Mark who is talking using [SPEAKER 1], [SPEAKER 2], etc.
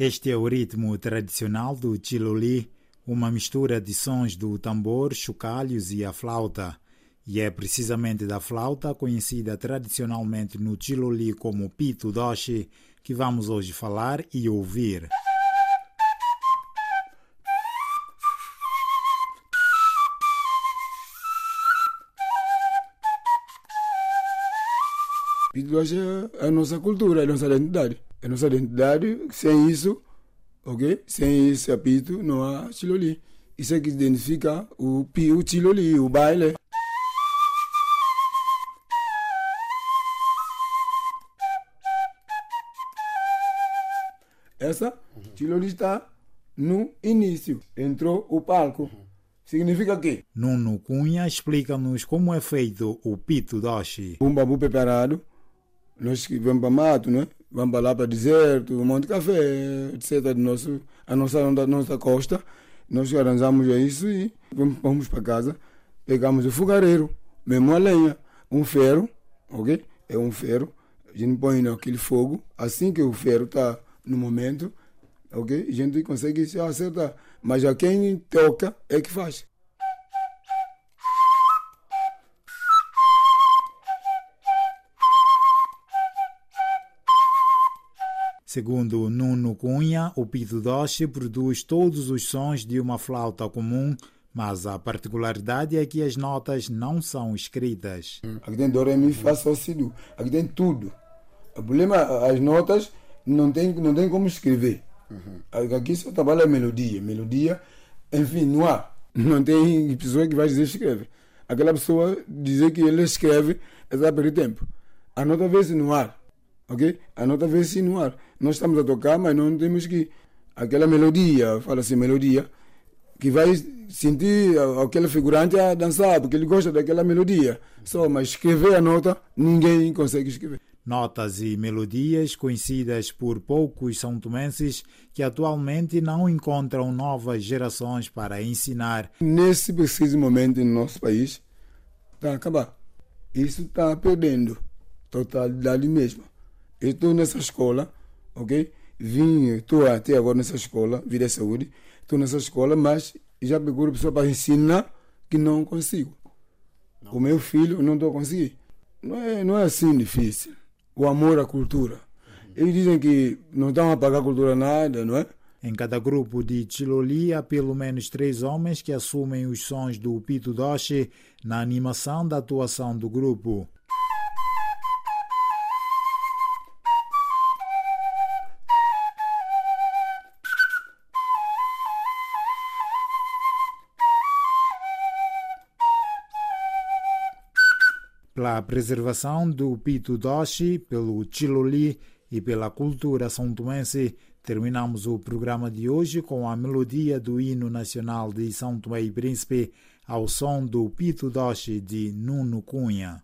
[SPEAKER 1] Este é o ritmo tradicional do Chiloli, uma mistura de sons do tambor, chocalhos e a flauta. E é precisamente da flauta, conhecida tradicionalmente no Chiloli como Pito Doshi, que vamos hoje falar e ouvir.
[SPEAKER 2] Pito Doshi é a nossa cultura, é a nossa identidade. É a nossa identidade, sem isso, ok? Sem esse apito não há Chiloli. Isso é que identifica o, o Chiloli, o baile. Essa Chiloli está no início. Entrou o palco. Significa que
[SPEAKER 1] Nuno Cunha explica-nos como é feito o Pito Doshi.
[SPEAKER 2] um bambu preparado, nós que vamos para mato, né? Vamos lá para deserto, monte café, etc. Nosso, a nossa, da nossa costa. Nós arranjamos isso e vamos, vamos para casa. Pegamos o fogareiro, mesmo a lenha, um ferro, ok? É um ferro. A gente põe naquele fogo. Assim que o ferro está no momento, ok? A gente consegue se acertar. Mas a quem toca é que faz.
[SPEAKER 1] Segundo Nuno Cunha, o Pito Doshi produz todos os sons de uma flauta comum, mas a particularidade é que as notas não são escritas.
[SPEAKER 2] Aqui tem do, ré, mi, fá, sol, si, do. Aqui tem tudo. O problema, as notas, não tem, não tem como escrever. Aqui só trabalha melodia. Melodia, enfim, não há. Não tem pessoa que vai dizer escreve. Aquela pessoa dizer que ele escreve, é só perder tempo. A nota vê-se no ar. Ok? A nota vê-se no ar. Nós estamos a tocar, mas não temos que. Aquela melodia, fala assim, melodia, que vai sentir aquele figurante a dançar, porque ele gosta daquela melodia. Só, mas escrever a nota, ninguém consegue escrever.
[SPEAKER 1] Notas e melodias conhecidas por poucos são tomenses que atualmente não encontram novas gerações para ensinar.
[SPEAKER 2] Nesse preciso momento no nosso país, está a acabar. Isso está perdendo totalidade mesmo. Eu estou nessa escola, ok? Vim, estou até agora nessa escola, Vida Saúde, estou nessa escola, mas já procuro pessoa para ensinar que não consigo. O meu filho não estou a conseguir. Não é, não é assim difícil. O amor à cultura. Eles dizem que não estão a pagar cultura nada, não é?
[SPEAKER 1] Em cada grupo de Chiloli há pelo menos três homens que assumem os sons do Pito Doshi na animação da atuação do grupo. Pela preservação do Pito Doshi, pelo Chiloli e pela cultura são tomense, terminamos o programa de hoje com a melodia do hino nacional de São Tomé e Príncipe ao som do Pito Doshi de Nuno Cunha.